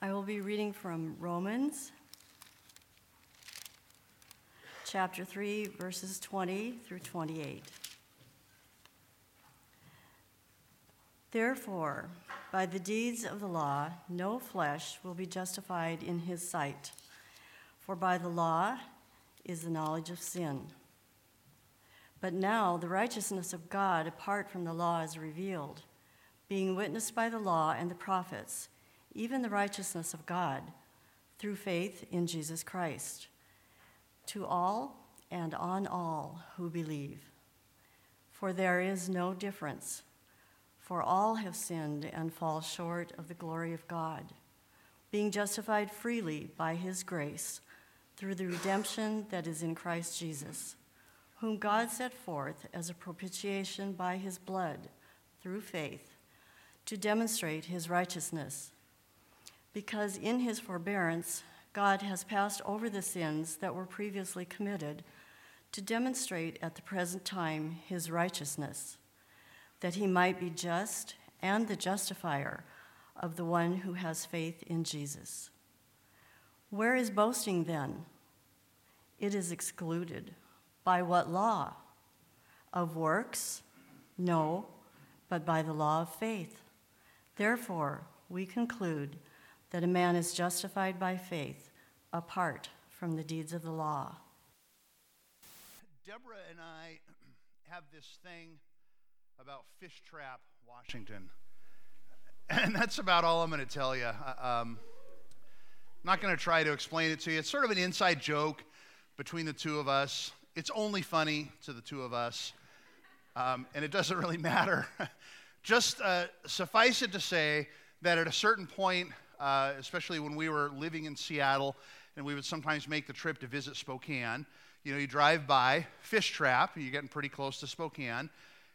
I will be reading from Romans chapter 3, verses 20 through 28. Therefore, by the deeds of the law, no flesh will be justified in his sight, for by the law is the knowledge of sin. But now the righteousness of God apart from the law is revealed, being witnessed by the law and the prophets, even the righteousness of God through faith in Jesus Christ, to all and on all who believe. For there is no difference for all have sinned and fall short of the glory of God, being justified freely by his grace through the redemption that is in Christ Jesus, whom God set forth as a propitiation by his blood through faith to demonstrate his righteousness. Because in his forbearance, God has passed over the sins that were previously committed to demonstrate at the present time his righteousness that he might be just and the justifier of the one who has faith in Jesus. Where is boasting then? It is excluded. By what law? Of works? No, but by the law of faith. Therefore, we conclude that a man is justified by faith apart from the deeds of the law. Deborah and I have this thing about Fish Trap, Washington. And that's about all I'm going to tell you. Um, I'm not going to try to explain it to you. It's sort of an inside joke between the two of us. It's only funny to the two of us, um, and it doesn't really matter. Just uh, suffice it to say that at a certain point, uh, especially when we were living in Seattle, and we would sometimes make the trip to visit Spokane, you know, you drive by Fish Trap, you're getting pretty close to Spokane,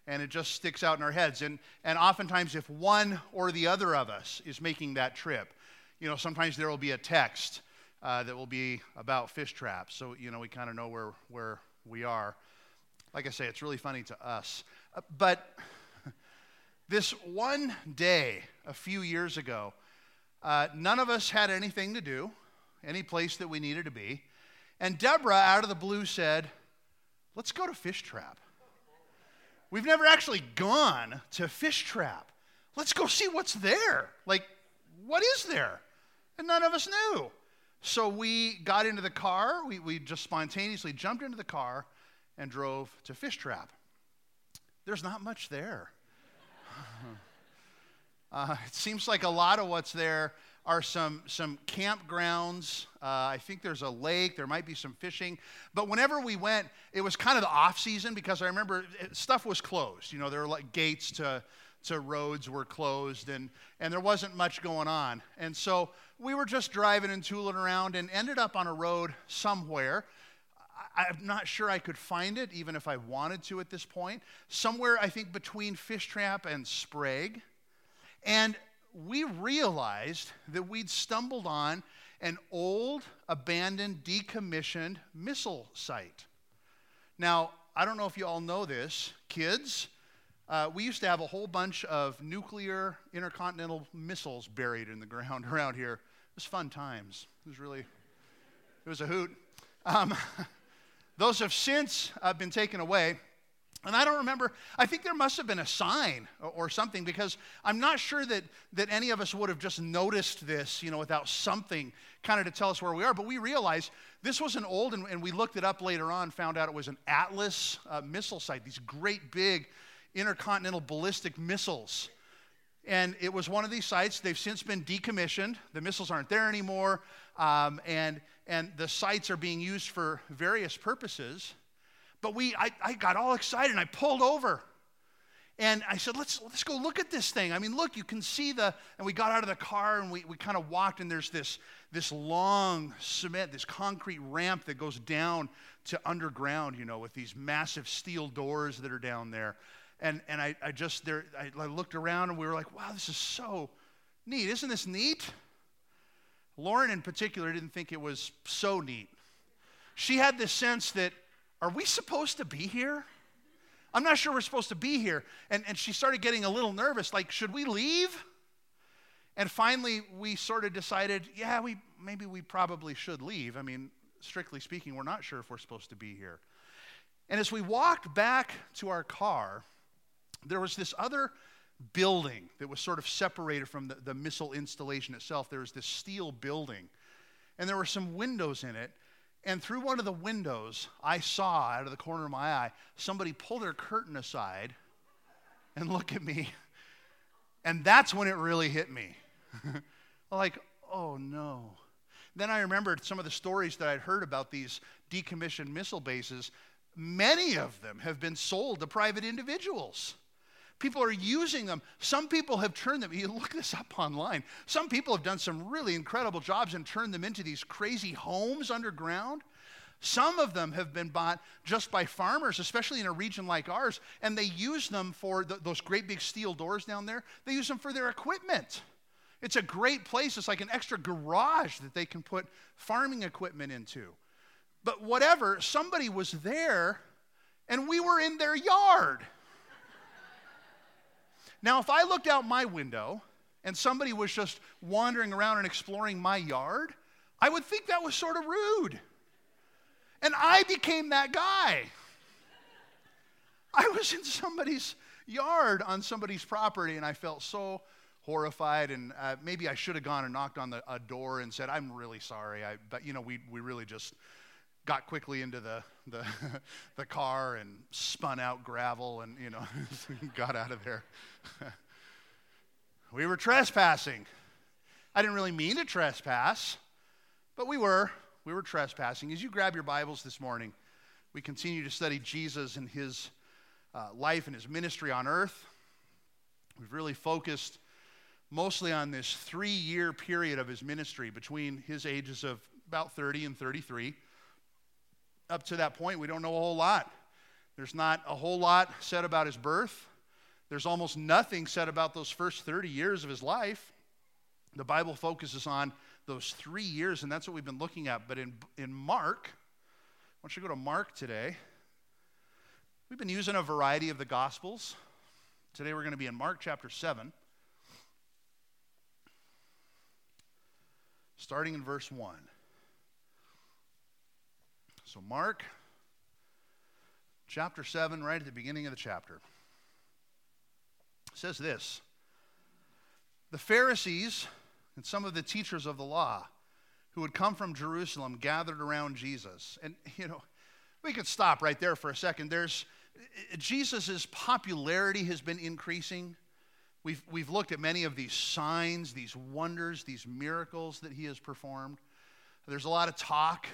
and it just sticks out in our heads. And, and oftentimes, if one or the other of us is making that trip, you know, sometimes there will be a text uh, that will be about fish traps. So, you know, we kind of know where, where we are. Like I say, it's really funny to us. Uh, but this one day, a few years ago, uh, none of us had anything to do, any place that we needed to be. And Deborah, out of the blue, said, Let's go to Fish Trap. We've never actually gone to Fish Trap. Let's go see what's there. Like, what is there? And none of us knew. So we got into the car. We, we just spontaneously jumped into the car and drove to Fish Trap. There's not much there. uh, it seems like a lot of what's there are some, some campgrounds. Uh, I think there's a lake. There might be some fishing. But whenever we went, it was kind of the off season because I remember it, stuff was closed. You know, there were like gates to, to roads were closed and, and there wasn't much going on. And so we were just driving and tooling around and ended up on a road somewhere. I'm not sure I could find it, even if I wanted to at this point. Somewhere, I think, between Fish Trap and Sprague. And we realized that we'd stumbled on an old, abandoned, decommissioned missile site. Now, I don't know if you all know this, kids. Uh, we used to have a whole bunch of nuclear intercontinental missiles buried in the ground around here. It was fun times. It was really, it was a hoot. Um, those have since uh, been taken away. And I don't remember, I think there must have been a sign or, something because I'm not sure that, that any of us would have just noticed this, you know, without something kind of to tell us where we are. But we realized this was an old, and, and we looked it up later on, found out it was an Atlas uh, missile site, these great big intercontinental ballistic missiles. And it was one of these sites. They've since been decommissioned. The missiles aren't there anymore. Um, and, and the sites are being used for various purposes. But we, I, I got all excited and I pulled over. And I said, let's, let's go look at this thing. I mean, look, you can see the, and we got out of the car and we, we kind of walked, and there's this, this long cement, this concrete ramp that goes down to underground, you know, with these massive steel doors that are down there. And, and I, I just, there, I, I looked around and we were like, wow, this is so neat. Isn't this neat? Lauren, in particular, didn't think it was so neat. She had this sense that are we supposed to be here? I'm not sure we're supposed to be here. And, and she started getting a little nervous like, should we leave? And finally, we sort of decided, yeah, we maybe we probably should leave. I mean, strictly speaking, we're not sure if we're supposed to be here. And as we walked back to our car, there was this other building that was sort of separated from the, the missile installation itself. There was this steel building, and there were some windows in it. And through one of the windows, I saw out of the corner of my eye somebody pull their curtain aside and look at me. And that's when it really hit me. like, oh no. Then I remembered some of the stories that I'd heard about these decommissioned missile bases. Many of them have been sold to private individuals. People are using them. Some people have turned them, you look this up online. Some people have done some really incredible jobs and turned them into these crazy homes underground. Some of them have been bought just by farmers, especially in a region like ours, and they use them for those great big steel doors down there. They use them for their equipment. It's a great place. It's like an extra garage that they can put farming equipment into. But whatever, somebody was there and we were in their yard. Now, if I looked out my window and somebody was just wandering around and exploring my yard, I would think that was sort of rude. And I became that guy. I was in somebody's yard on somebody's property, and I felt so horrified. And uh, maybe I should have gone and knocked on the, a door and said, I'm really sorry. I, but, you know, we, we really just got quickly into the, the, the car and spun out gravel and, you know, got out of there. we were trespassing. I didn't really mean to trespass, but we were we were trespassing. As you grab your Bibles this morning, we continue to study Jesus and his uh, life and his ministry on earth. We've really focused mostly on this three year period of his ministry between his ages of about 30 and 33. Up to that point, we don't know a whole lot. There's not a whole lot said about his birth. There's almost nothing said about those first 30 years of his life. The Bible focuses on those three years, and that's what we've been looking at. But in, in Mark, why don't you go to Mark today. We've been using a variety of the Gospels. Today we're going to be in Mark chapter 7, starting in verse 1. So, Mark chapter 7, right at the beginning of the chapter, says this The Pharisees and some of the teachers of the law who had come from Jerusalem gathered around Jesus. And, you know, we could stop right there for a second. There's Jesus' popularity has been increasing. We've, we've looked at many of these signs, these wonders, these miracles that he has performed. There's a lot of talk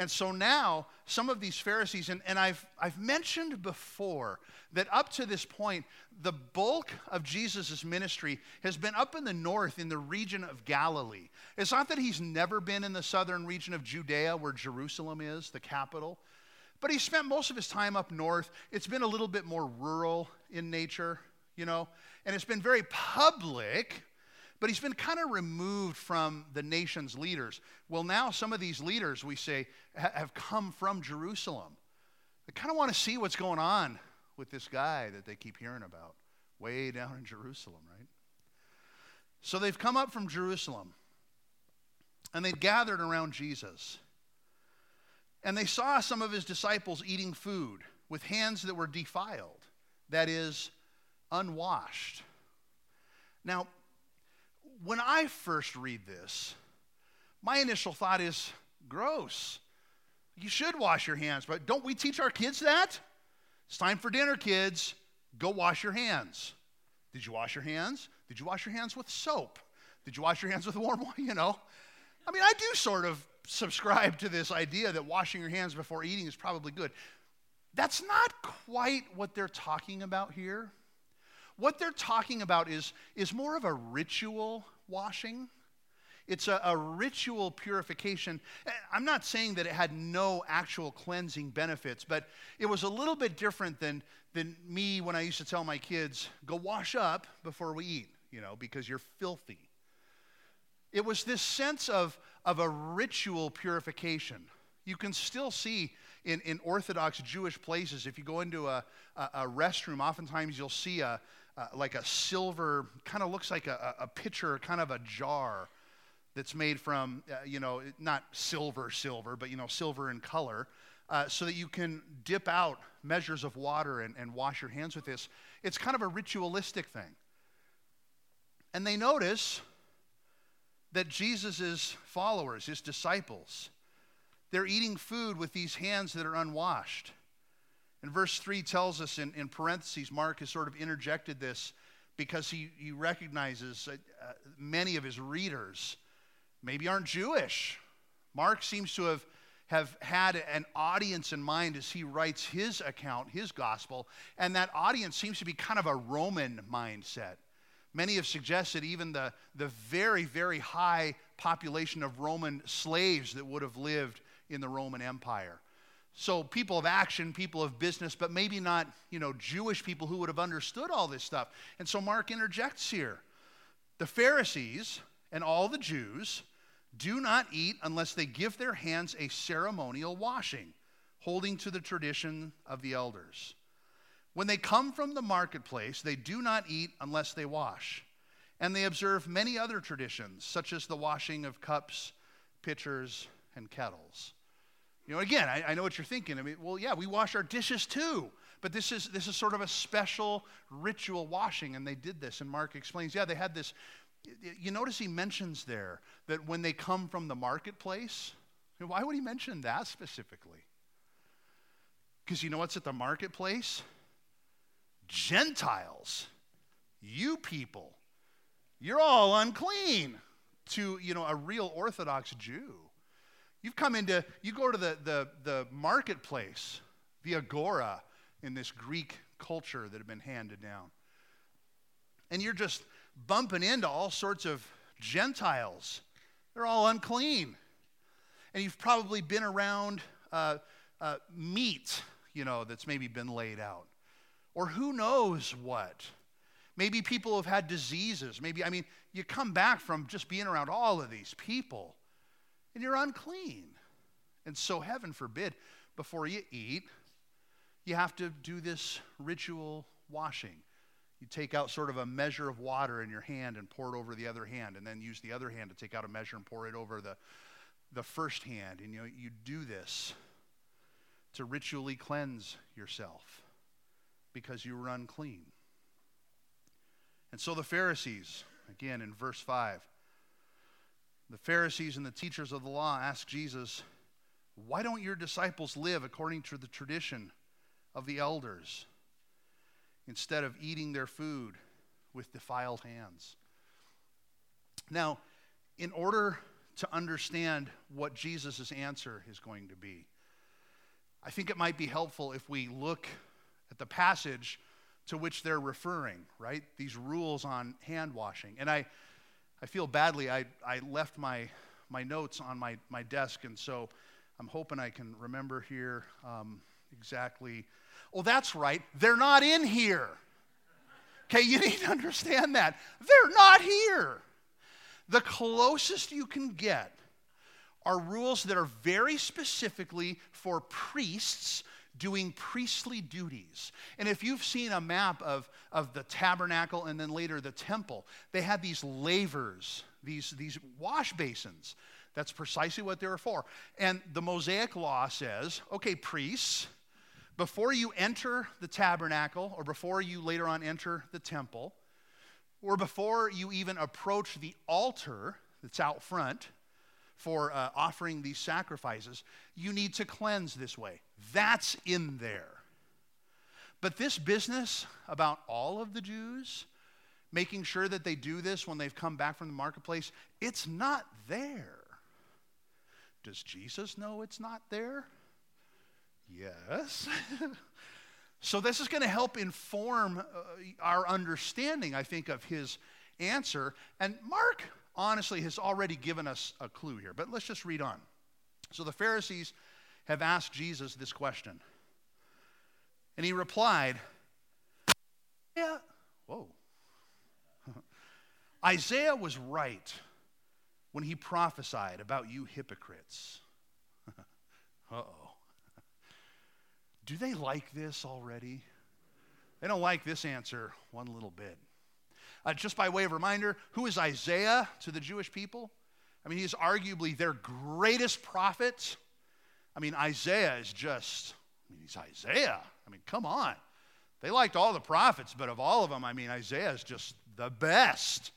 and so now, some of these Pharisees, and, and I've, I've mentioned before that up to this point, the bulk of Jesus' ministry has been up in the north in the region of Galilee. It's not that he's never been in the southern region of Judea where Jerusalem is, the capital, but he spent most of his time up north. It's been a little bit more rural in nature, you know, and it's been very public but he's been kind of removed from the nation's leaders. Well, now some of these leaders, we say, ha- have come from Jerusalem. They kind of want to see what's going on with this guy that they keep hearing about way down in Jerusalem, right? So they've come up from Jerusalem and they'd gathered around Jesus. And they saw some of his disciples eating food with hands that were defiled, that is, unwashed. Now, when I first read this, my initial thought is gross. You should wash your hands, but don't we teach our kids that? It's time for dinner, kids. Go wash your hands. Did you wash your hands? Did you wash your hands with soap? Did you wash your hands with warm water? You know, I mean, I do sort of subscribe to this idea that washing your hands before eating is probably good. That's not quite what they're talking about here. What they're talking about is, is more of a ritual washing. It's a, a, ritual purification. Eh, I'm not saying that it had no actual cleansing benefits, but it was a little bit different than, than me when I used to tell my kids, go wash up before we eat, you know, because you're filthy. It was this sense of, of a ritual purification. You can still see in, in Orthodox Jewish places, if you go into a, a, a restroom, oftentimes you'll see a, uh, like a silver, kind of looks like a, a pitcher, kind of a jar that's made from, uh, you know, not silver, silver, but, you know, silver in color, uh, so that you can dip out measures of water and, and wash your hands with this. It's kind of a ritualistic thing. And they notice that Jesus' followers, his disciples, they're eating food with these hands that are unwashed. And verse 3 tells us in, in parentheses, Mark has sort of interjected this because he, he recognizes uh, many of his readers maybe aren't Jewish. Mark seems to have, have had an audience in mind as he writes his account, his gospel, and that audience seems to be kind of a Roman mindset. Many have suggested even the, the very, very high population of Roman slaves that would have lived in the Roman Empire. So people of action, people of business, but maybe not, you know, Jewish people who would have understood all this stuff. And so Mark interjects here. The Pharisees and all the Jews do not eat unless they give their hands a ceremonial washing, holding to the tradition of the elders. When they come from the marketplace, they do not eat unless they wash. And they observe many other traditions, such as the washing of cups, pitchers, and kettles. You know, again, I, I, know what you're thinking. I mean, well, yeah, we wash our dishes too. But this is, this is sort of a special ritual washing, and they did this. And Mark explains, yeah, they had this. You notice he mentions there that when they come from the marketplace, why would he mention that specifically? Because you know what's at the marketplace? Gentiles, you people, you're all unclean to, you know, a real Orthodox Jew. You've come into, you go to the, the, the marketplace, the agora in this Greek culture that had been handed down. And you're just bumping into all sorts of Gentiles. They're all unclean. And you've probably been around uh, uh, meat, you know, that's maybe been laid out. Or who knows what. Maybe people have had diseases. Maybe, I mean, you come back from just being around all of these people and you're unclean. And so, heaven forbid, before you eat, you have to do this ritual washing. You take out sort of a measure of water in your hand and pour it over the other hand, and then use the other hand to take out a measure and pour it over the, the first hand. And you, you do this to ritually cleanse yourself because you were unclean. And so the Pharisees, again in verse 5, the Pharisees and the teachers of the law asked Jesus, Why don't your disciples live according to the tradition of the elders instead of eating their food with defiled hands? Now, in order to understand what Jesus' answer is going to be, I think it might be helpful if we look at the passage to which they're referring, right? These rules on hand washing. And I I feel badly. I, I left my, my notes on my, my desk, and so I'm hoping I can remember here um, exactly. Oh, that's right. They're not in here. Okay, you need to understand that. They're not here. The closest you can get are rules that are very specifically for priests doing priestly duties. And if you've seen a map of, of the tabernacle and then later the temple, they had these lavers, these, these wash basins. That's precisely what they were for. And the Mosaic law says okay, priests, before you enter the tabernacle or before you later on enter the temple, or before you even approach the altar that's out front, for uh, offering these sacrifices, you need to cleanse this way. That's in there. But this business about all of the Jews, making sure that they do this when they've come back from the marketplace, it's not there. Does Jesus know it's not there? Yes. so, this is going to help inform uh, our understanding, I think, of his answer. And Mark honestly has already given us a clue here, but let's just read on. So the Pharisees have asked Jesus this question. And he replied, Yeah, whoa. Isaiah was right when he prophesied about you hypocrites. uh oh. Do they like this already? They don't like this answer one little bit. Uh, just by way of reminder, who is Isaiah to the Jewish people? I mean, he's arguably their greatest prophet. I mean, Isaiah is just, I mean, he's Isaiah. I mean, come on. They liked all the prophets, but of all of them, I mean, Isaiah is just the best.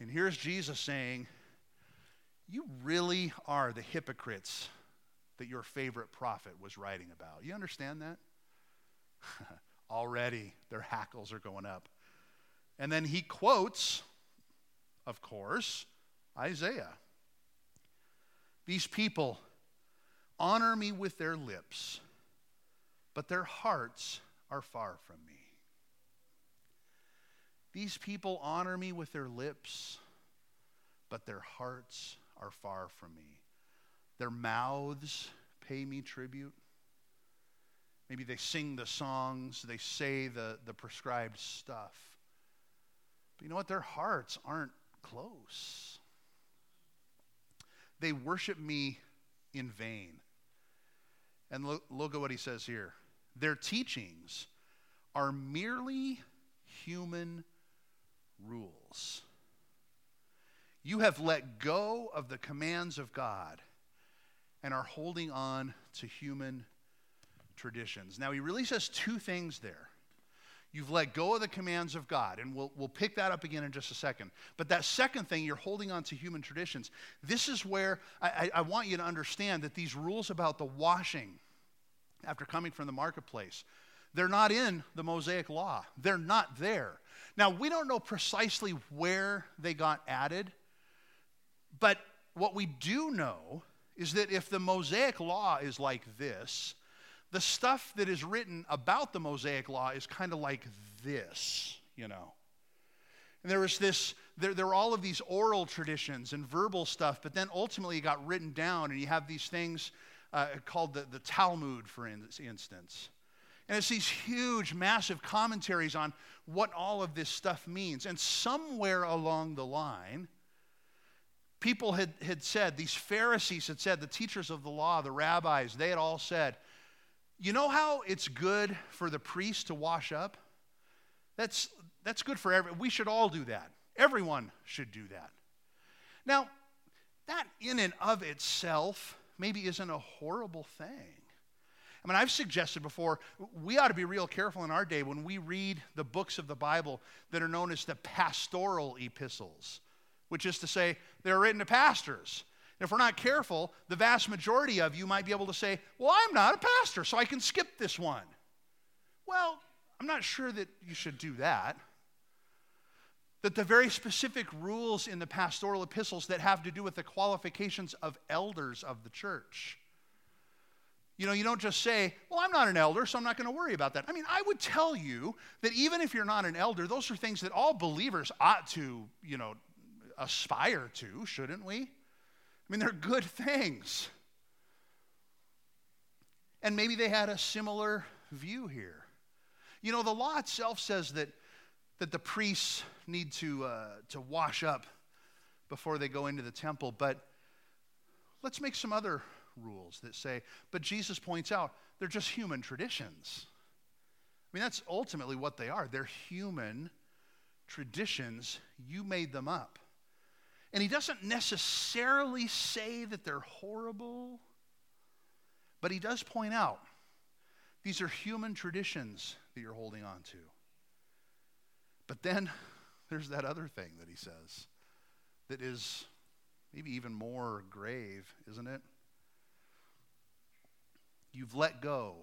And here's Jesus saying, You really are the hypocrites that your favorite prophet was writing about. You understand that? Already their hackles are going up. And then he quotes, of course, Isaiah. These people honor me with their lips, but their hearts are far from me. These people honor me with their lips, but their hearts are far from me. Their mouths pay me tribute. Maybe they sing the songs, they say the, the prescribed stuff. But you know what? Their hearts aren't close. They worship me in vain. And look, look at what he says here. Their teachings are merely human rules. You have let go of the commands of God and are holding on to human traditions. Now, he really says two things there. You've let go of the commands of God, and we'll, we'll pick that up again in just a second. But that second thing, you're holding on to human traditions. This is where I, I, I want you to understand that these rules about the washing after coming from the marketplace, they're not in the Mosaic law. They're not there. Now, we don't know precisely where they got added, but what we do know is that if the Mosaic law is like this, the stuff that is written about the Mosaic law is kind of like this, you know. And there was this, there, there were all of these oral traditions and verbal stuff, but then ultimately it got written down, and you have these things uh, called the, the Talmud, for instance. And it's these huge, massive commentaries on what all of this stuff means. And somewhere along the line, people had, had said, these Pharisees had said, the teachers of the law, the rabbis, they had all said, you know how it's good for the priest to wash up? That's, that's good for every. We should all do that. Everyone should do that. Now, that in and of itself maybe isn't a horrible thing. I mean, I've suggested before, we ought to be real careful in our day when we read the books of the Bible that are known as the pastoral epistles, which is to say, they're written to pastors. If we're not careful, the vast majority of you might be able to say, Well, I'm not a pastor, so I can skip this one. Well, I'm not sure that you should do that. That the very specific rules in the pastoral epistles that have to do with the qualifications of elders of the church. You know, you don't just say, Well, I'm not an elder, so I'm not going to worry about that. I mean, I would tell you that even if you're not an elder, those are things that all believers ought to, you know, aspire to, shouldn't we? I mean, they're good things. And maybe they had a similar view here. You know, the law itself says that, that the priests need to, uh, to wash up before they go into the temple, but let's make some other rules that say, but Jesus points out they're just human traditions. I mean, that's ultimately what they are. They're human traditions. You made them up. And he doesn't necessarily say that they're horrible, but he does point out these are human traditions that you're holding on to. But then there's that other thing that he says that is maybe even more grave, isn't it? You've let go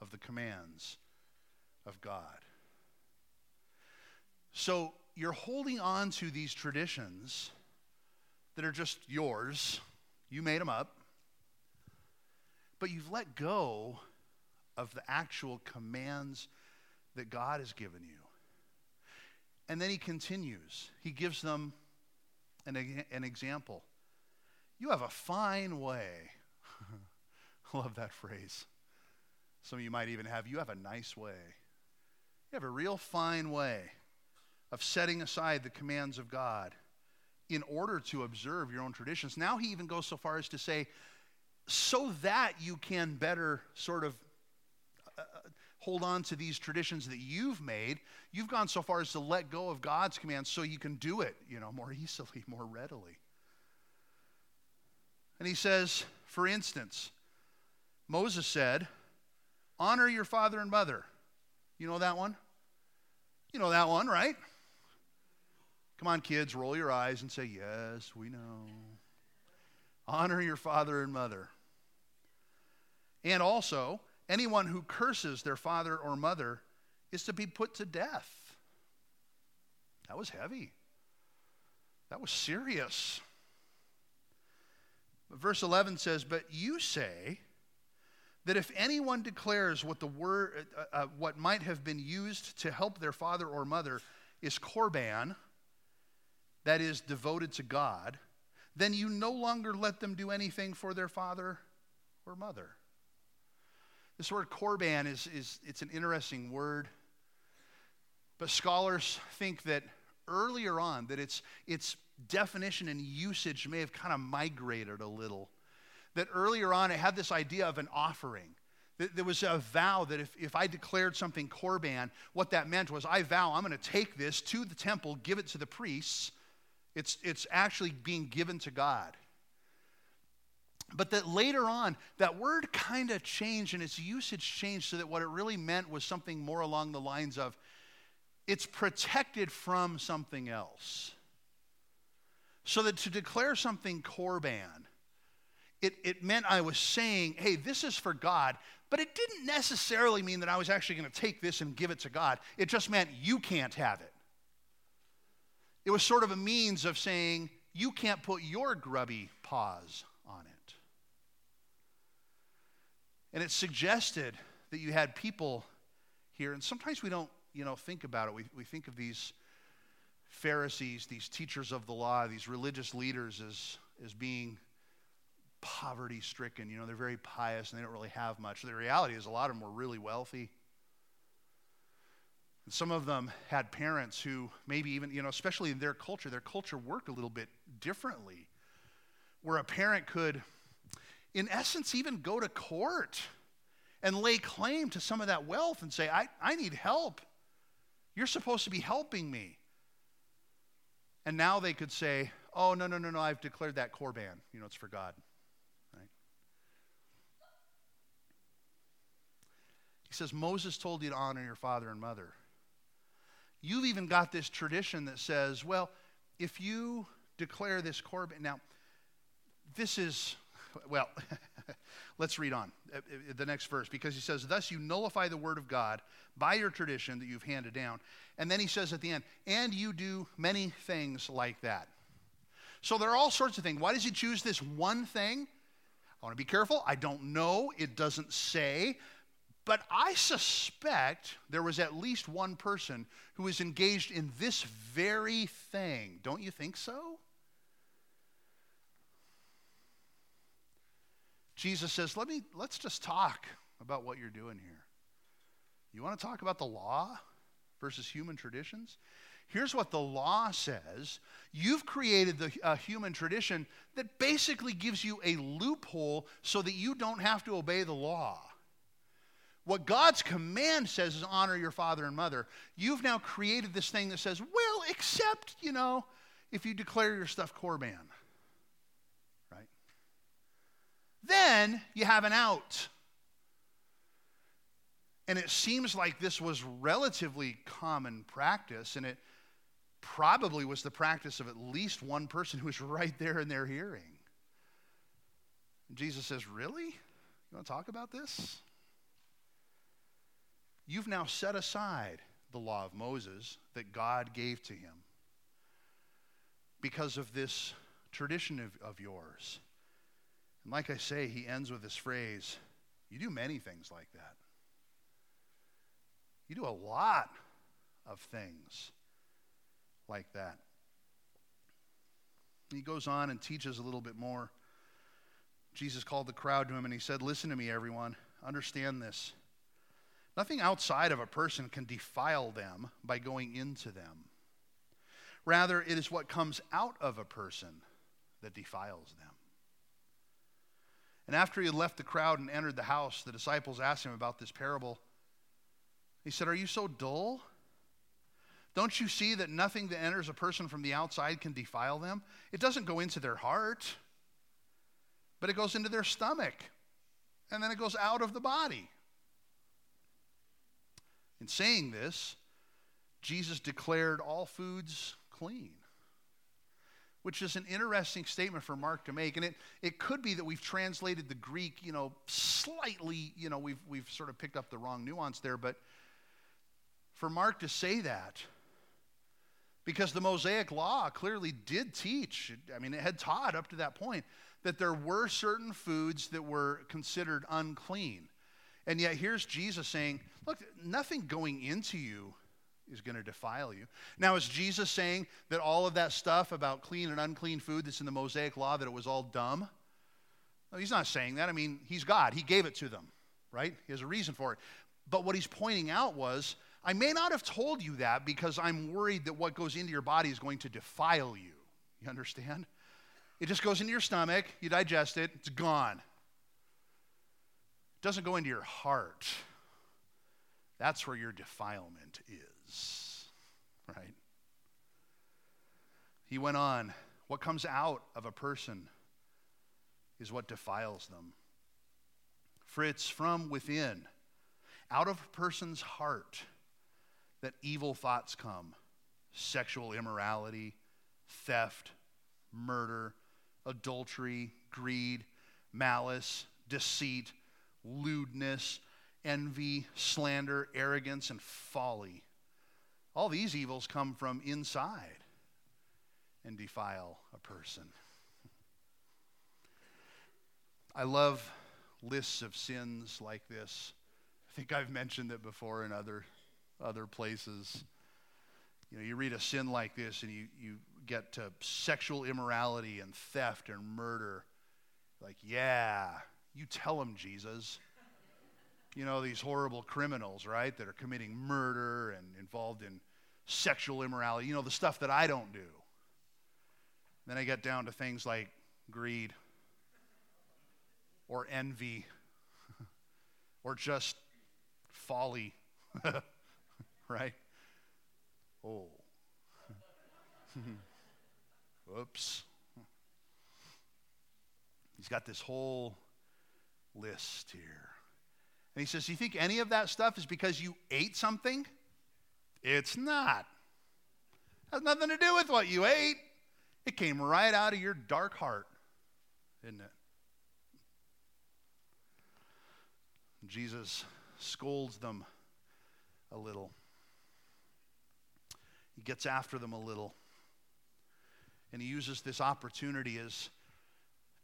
of the commands of God. So you're holding on to these traditions that are just yours. You made them up. But you've let go of the actual commands that God has given you. And then he continues. He gives them an, an example. You have a fine way. I love that phrase. Some of you might even have, you have a nice way. You have a real fine way of setting aside the commands of God in order to observe your own traditions. Now he even goes so far as to say, so that you can better sort of uh, hold on to these traditions that you've made. You've gone so far as to let go of God's commands so you can do it, you know, more easily, more readily. And he says, for instance, Moses said, Honor your father and mother. You know that one? You know that one, right? Come on, kids, roll your eyes and say, Yes, we know. Honor your father and mother. And also, anyone who curses their father or mother is to be put to death. That was heavy. That was serious. But Verse 11 says, But you say that if anyone declares what the word, uh, uh, what might have been used to help their father or mother is korban, that is devoted to God, then you no longer let them do anything for their father or mother. This word korban is, is it's an interesting word, but scholars think that earlier on that its, its definition and usage may have kind of migrated a little. That earlier on it had this idea of an offering. There was a vow that if, if I declared something korban, what that meant was I vow I'm going to take this to the temple, give it to the priests. It's, it's actually being given to God. But that later on, that word kind of changed and its usage changed so that what it really meant was something more along the lines of it's protected from something else. So that to declare something korban, it, it meant I was saying, hey, this is for God, but it didn't necessarily mean that I was actually going to take this and give it to God. It just meant you can't have it. It was sort of a means of saying, you can't put your grubby paws on it. And it suggested that you had people here, and sometimes we don't, you know, think about it. We, we think of these Pharisees, these teachers of the law, these religious leaders as, as being poverty stricken. You know, they're very pious and they don't really have much. The reality is, a lot of them were really wealthy. And some of them had parents who maybe even, you know, especially in their culture, their culture worked a little bit differently, where a parent could, in essence, even go to court and lay claim to some of that wealth and say, I, I need help. You're supposed to be helping me. And now they could say, oh, no, no, no, no, I've declared that korban. You know, it's for God. Right? He says, Moses told you to honor your father and mother. You've even got this tradition that says, well, if you declare this korban, now, this is, well, let's read on uh, uh, the next verse because he says, Thus you nullify the word of God by your tradition that you've handed down. And then he says at the end, and you do many things like that. So there are all sorts of things. Why does he choose this one thing? I want to be careful. I don't know. It doesn't say. But I suspect there was at least one person who was engaged in this very thing. Don't you think so? Jesus says, Let me let's just talk about what you're doing here. You want to talk about the law versus human traditions? Here's what the law says You've created the uh, human tradition that basically gives you a loophole so that you don't have to obey the law. What God's command says is honor your father and mother. You've now created this thing that says, well, except, you know, if you declare your stuff korban. Right? Then you have an out. And it seems like this was relatively common practice, and it probably was the practice of at least one person who was right there in their hearing. And Jesus says, Really? You want to talk about this? You've now set aside the law of Moses that God gave to him because of this tradition of, of yours. And like I say, he ends with this phrase you do many things like that. You do a lot of things like that. He goes on and teaches a little bit more. Jesus called the crowd to him and he said, Listen to me, everyone. Understand this. Nothing outside of a person can defile them by going into them. Rather, it is what comes out of a person that defiles them. And after he had left the crowd and entered the house, the disciples asked him about this parable. He said, Are you so dull? Don't you see that nothing that enters a person from the outside can defile them? It doesn't go into their heart, but it goes into their stomach, and then it goes out of the body. In saying this, Jesus declared all foods clean, which is an interesting statement for Mark to make. And it, it could be that we've translated the Greek, you know, slightly, you know, we've, we've sort of picked up the wrong nuance there, but for Mark to say that, because the Mosaic law clearly did teach, I mean, it had taught up to that point that there were certain foods that were considered unclean. And yet here's Jesus saying, look, nothing going into you is going to defile you. Now, is Jesus saying that all of that stuff about clean and unclean food that's in the Mosaic law, that it was all dumb? No, he's not saying that. I mean, he's God. He gave it to them, right? He has a reason for it. But what he's pointing out was I may not have told you that because I'm worried that what goes into your body is going to defile you. You understand? It just goes into your stomach, you digest it, it's gone. Doesn't go into your heart. That's where your defilement is, right? He went on, what comes out of a person is what defiles them. For it's from within, out of a person's heart that evil thoughts come sexual immorality, theft, murder, adultery, greed, malice, deceit, lewdness, envy, slander, arrogance, and folly. All these evils come from inside and defile a person. I love lists of sins like this. I think I've mentioned it before in other other places. You know, you read a sin like this and you, you get to sexual immorality and theft and murder. Like, yeah, you tell them, Jesus. You know, these horrible criminals, right, that are committing murder and involved in sexual immorality. You know, the stuff that I don't do. Then I get down to things like greed or envy or just folly. right? Oh. Whoops. He's got this whole list here. And he says, "Do You think any of that stuff is because you ate something? It's not. It has nothing to do with what you ate. It came right out of your dark heart, isn't it? Jesus scolds them a little. He gets after them a little. And he uses this opportunity as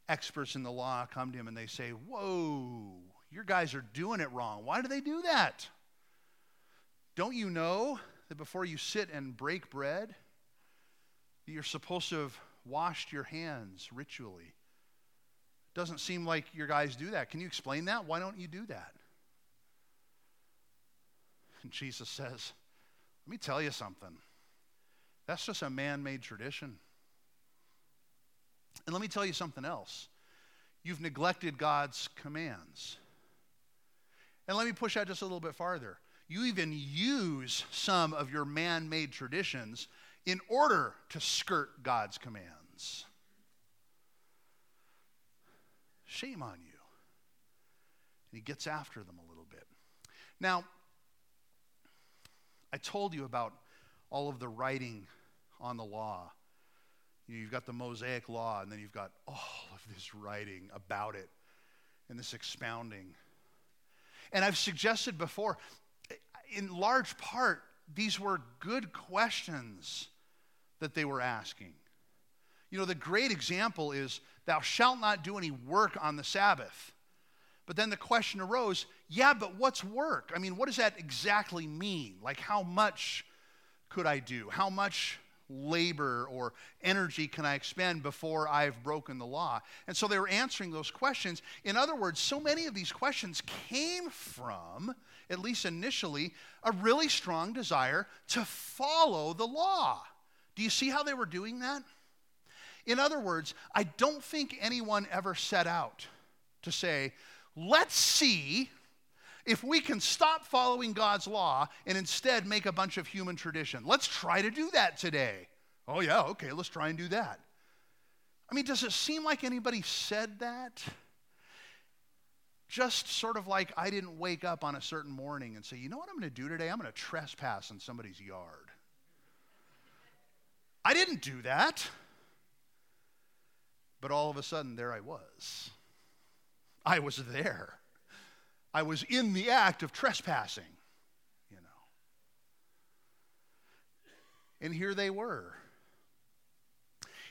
experts in the law come to him and they say, Whoa, your guys are doing it wrong. Why do they do that? Don't you know that before you sit and break bread, you're supposed to have washed your hands ritually? Doesn't seem like your guys do that. Can you explain that? Why don't you do that? And Jesus says, Let me tell you something. That's just a man made tradition. And let me tell you something else. You've neglected God's commands. And let me push that just a little bit farther. You even use some of your man made traditions in order to skirt God's commands. Shame on you. And he gets after them a little bit. Now, I told you about all of the writing on the law. You have got the Mosaic law, and then you've got all of this writing about it and this expounding. And I've suggested before, in large part, these were good questions that they were asking. You know, the great example is, Thou shalt not do any work on the Sabbath. But then the question arose, yeah, but what's work? I mean, what does that exactly mean? Like, how much could I do? How much labor or energy can I expend before I've broken the law? And so they were answering those questions. In other words, so many of these questions came from, at least initially, a really strong desire to follow the law. Do you see how they were doing that? In other words, I don't think anyone ever set out to say, let's see if we can stop following God's law and instead make a bunch of human tradition. Let's try to do that today. Oh, yeah, okay, let's try and do that. I mean, does it seem like anybody said that? Just sort of like I didn't wake up on a certain morning and say, you know what I'm going to do today? I'm going to trespass in somebody's yard. I didn't do that. But all of a sudden, there I was. I was there. I was in the act of trespassing, you know. And here they were.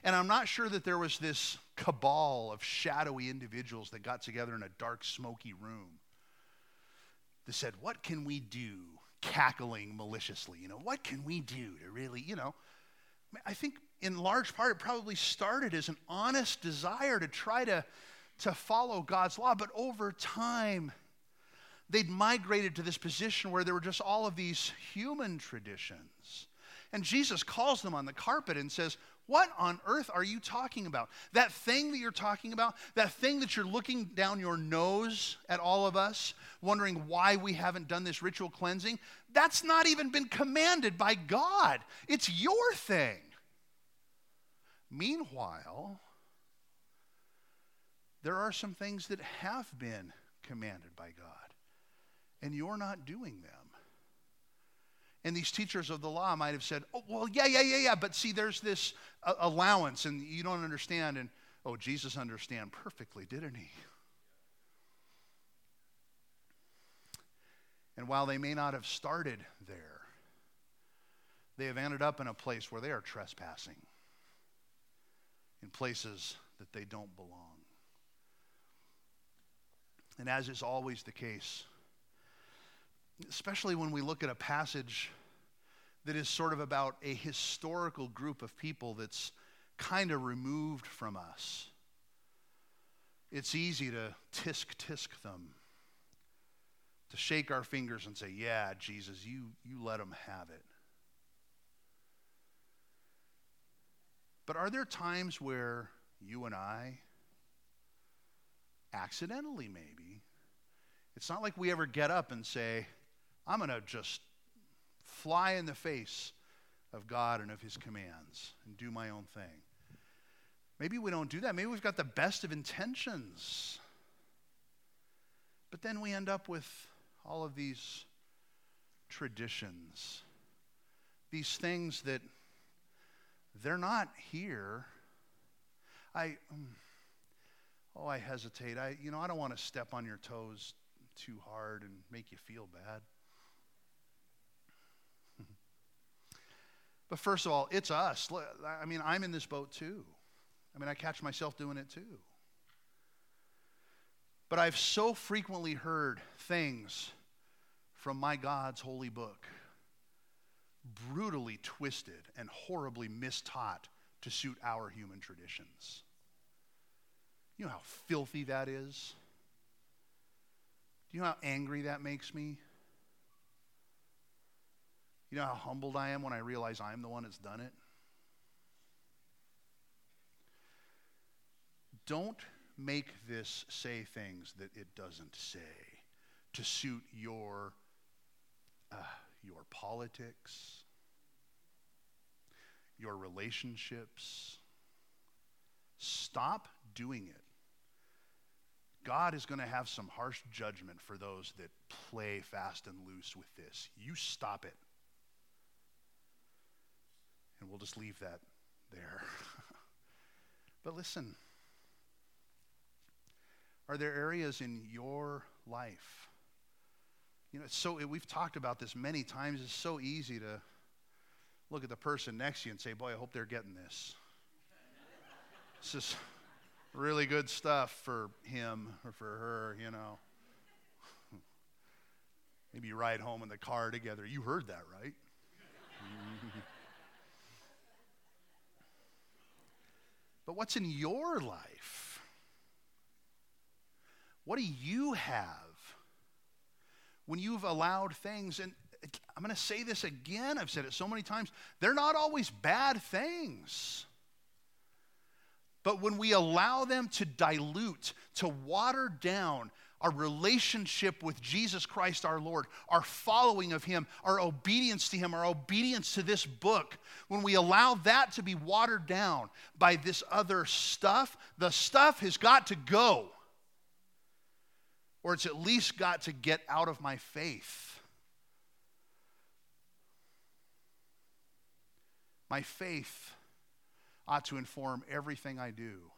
And I'm not sure that there was this cabal of shadowy individuals that got together in a dark, smoky room that said, What can we do? Cackling maliciously, you know, what can we do to really, you know? I think in large part it probably started as an honest desire to try to, to follow God's law, but over time, they'd migrated to this position where there were just all of these human traditions. And Jesus calls them on the carpet and says, what on earth are you talking about? That thing that you're talking about, that thing that you're looking down your nose at all of us, wondering why we haven't done this ritual cleansing, that's not even been commanded by God. It's your thing. Meanwhile, there are some things that have been commanded by God, and you're not doing them. And these teachers of the law might have said, oh, well, yeah, yeah, yeah, yeah, but see, there's this uh, allowance, and you don't understand. And, oh, Jesus understand perfectly, didn't he? And while they may not have started there, they have ended up in a place where they are trespassing in places that they don't belong. And as is always the case, especially when we look at a passage that is sort of about a historical group of people that's kind of removed from us. It's easy to tisk tisk them, to shake our fingers and say, Yeah, Jesus, you, you let them have it. But are there times where you and I, accidentally maybe, it's not like we ever get up and say, I'm going to just fly in the face of God and of his commands and do my own thing. Maybe we don't do that. Maybe we've got the best of intentions. But then we end up with all of these traditions, these things that they're not here. I, um, oh, I hesitate. I, you know, I don't want to step on your toes too hard and make you feel bad. But first of all, it's us. I mean, I'm in this boat too. I mean, I catch myself doing it too. But I've so frequently heard things from my God's holy book brutally twisted and horribly mistaught to suit our human traditions. You know how filthy that is? Do you know how angry that makes me? You know how humbled I am when I realize I'm the one that's done it? Don't make this say things that it doesn't say to suit your, uh, your politics, your relationships. Stop doing it. God is going to have some harsh judgment for those that play fast and loose with this. You stop it. And we'll just leave that there. but listen, are there areas in your life? You know, it's so we've talked about this many times. It's so easy to look at the person next to you and say, "Boy, I hope they're getting this." this is really good stuff for him or for her, you know. Maybe you ride home in the car together. You heard that, right? But what's in your life? What do you have when you've allowed things? And I'm going to say this again, I've said it so many times. They're not always bad things. But when we allow them to dilute, to water down our relationship with Jesus Christ our Lord, our following of Him, our obedience to Him, our obedience to this book, when we allow that to be watered down by this other stuff, the stuff has got to go. Or it's at least got to get out of my faith. My faith ought to inform everything I do.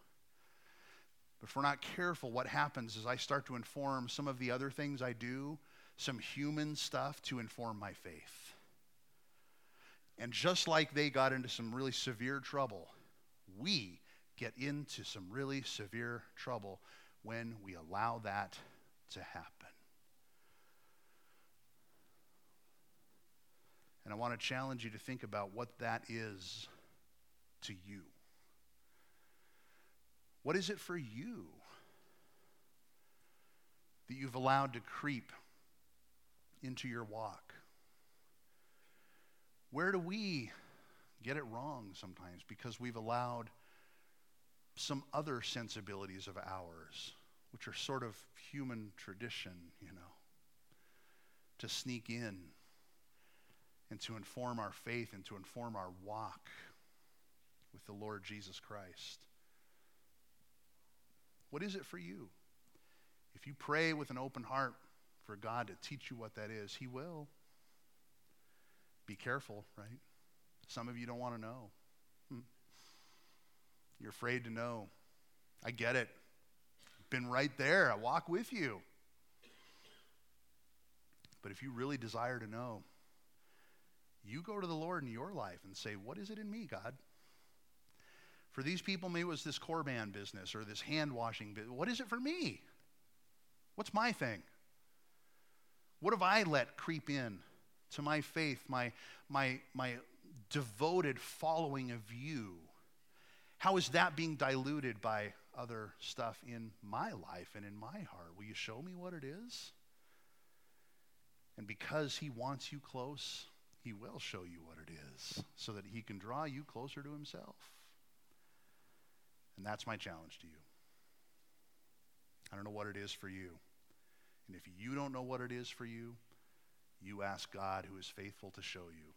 But if we're not careful, what happens is I start to inform some of the other things I do, some human stuff to inform my faith. And just like they got into some really severe trouble, we get into some really severe trouble when we allow that to happen. And I want to challenge you to think about what that is to you. What is it for you that you've allowed to creep into your walk? Where do we get it wrong sometimes because we've allowed some other sensibilities of ours, which are sort of human tradition, you know, to sneak in and to inform our faith and to inform our walk with the Lord Jesus Christ? What is it for you? If you pray with an open heart for God to teach you what that is, He will. Be careful, right? Some of you don't want to know. Hmm. You're afraid to know. I get it. Been right there. I walk with you. But if you really desire to know, you go to the Lord in your life and say, What is it in me, God? For these people, maybe it was this Corban business or this hand washing business. What is it for me? What's my thing? What have I let creep in to my faith, my, my, my devoted following of you? How is that being diluted by other stuff in my life and in my heart? Will you show me what it is? And because he wants you close, he will show you what it is so that he can draw you closer to himself. And that's my challenge to you. I don't know what it is for you. And if you don't know what it is for you, you ask God, who is faithful to show you,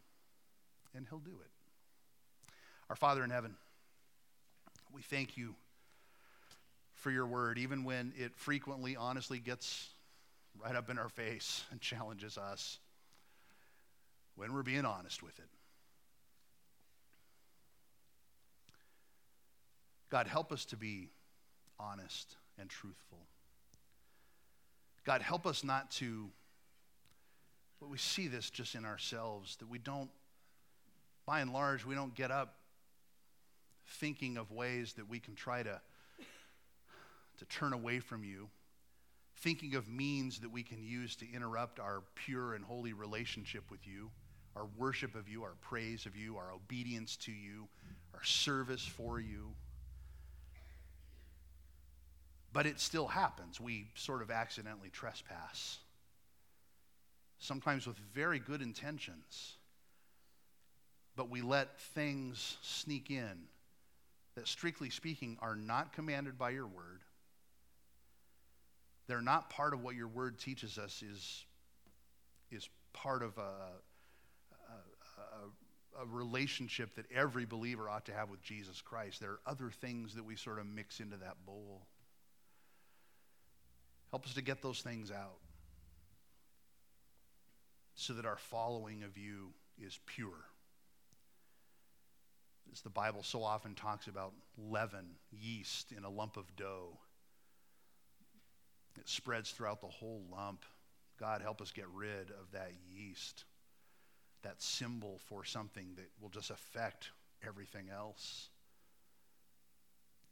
and He'll do it. Our Father in heaven, we thank you for your word, even when it frequently, honestly gets right up in our face and challenges us, when we're being honest with it. God, help us to be honest and truthful. God, help us not to, but we see this just in ourselves, that we don't, by and large, we don't get up thinking of ways that we can try to, to turn away from you, thinking of means that we can use to interrupt our pure and holy relationship with you, our worship of you, our praise of you, our obedience to you, our service for you. But it still happens. We sort of accidentally trespass, sometimes with very good intentions. But we let things sneak in that, strictly speaking, are not commanded by your word. They're not part of what your word teaches us is, is part of a, a, a, a relationship that every believer ought to have with Jesus Christ. There are other things that we sort of mix into that bowl. Help us to get those things out so that our following of you is pure. As the Bible so often talks about leaven, yeast in a lump of dough, it spreads throughout the whole lump. God, help us get rid of that yeast, that symbol for something that will just affect everything else.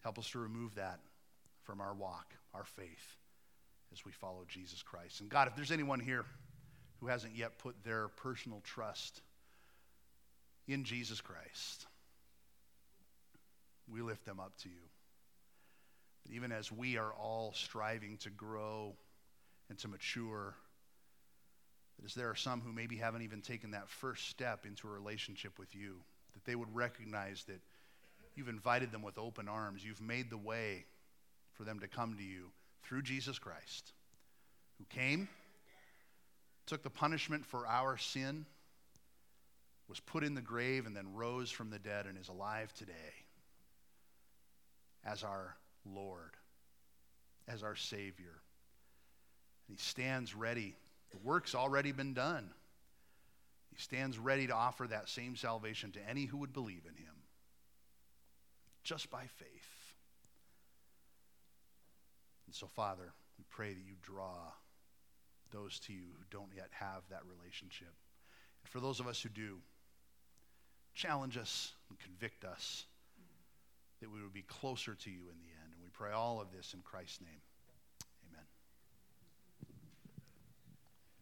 Help us to remove that from our walk, our faith as we follow Jesus Christ. And God, if there's anyone here who hasn't yet put their personal trust in Jesus Christ, we lift them up to you. even as we are all striving to grow and to mature, that as there are some who maybe haven't even taken that first step into a relationship with you, that they would recognize that you've invited them with open arms. You've made the way for them to come to you through Jesus Christ. who came, took the punishment for our sin, was put in the grave, and then rose from the dead and is alive today as our Lord, as our Savior. And he stands ready. The work's already been done. He stands ready to offer that same salvation to any who would believe in him, just by faith. And so, Father, we pray that you draw those to you who don't yet have that relationship. And for those of us who do, challenge us and convict us that we would be closer to you in the end. And we pray all of this in Christ's name.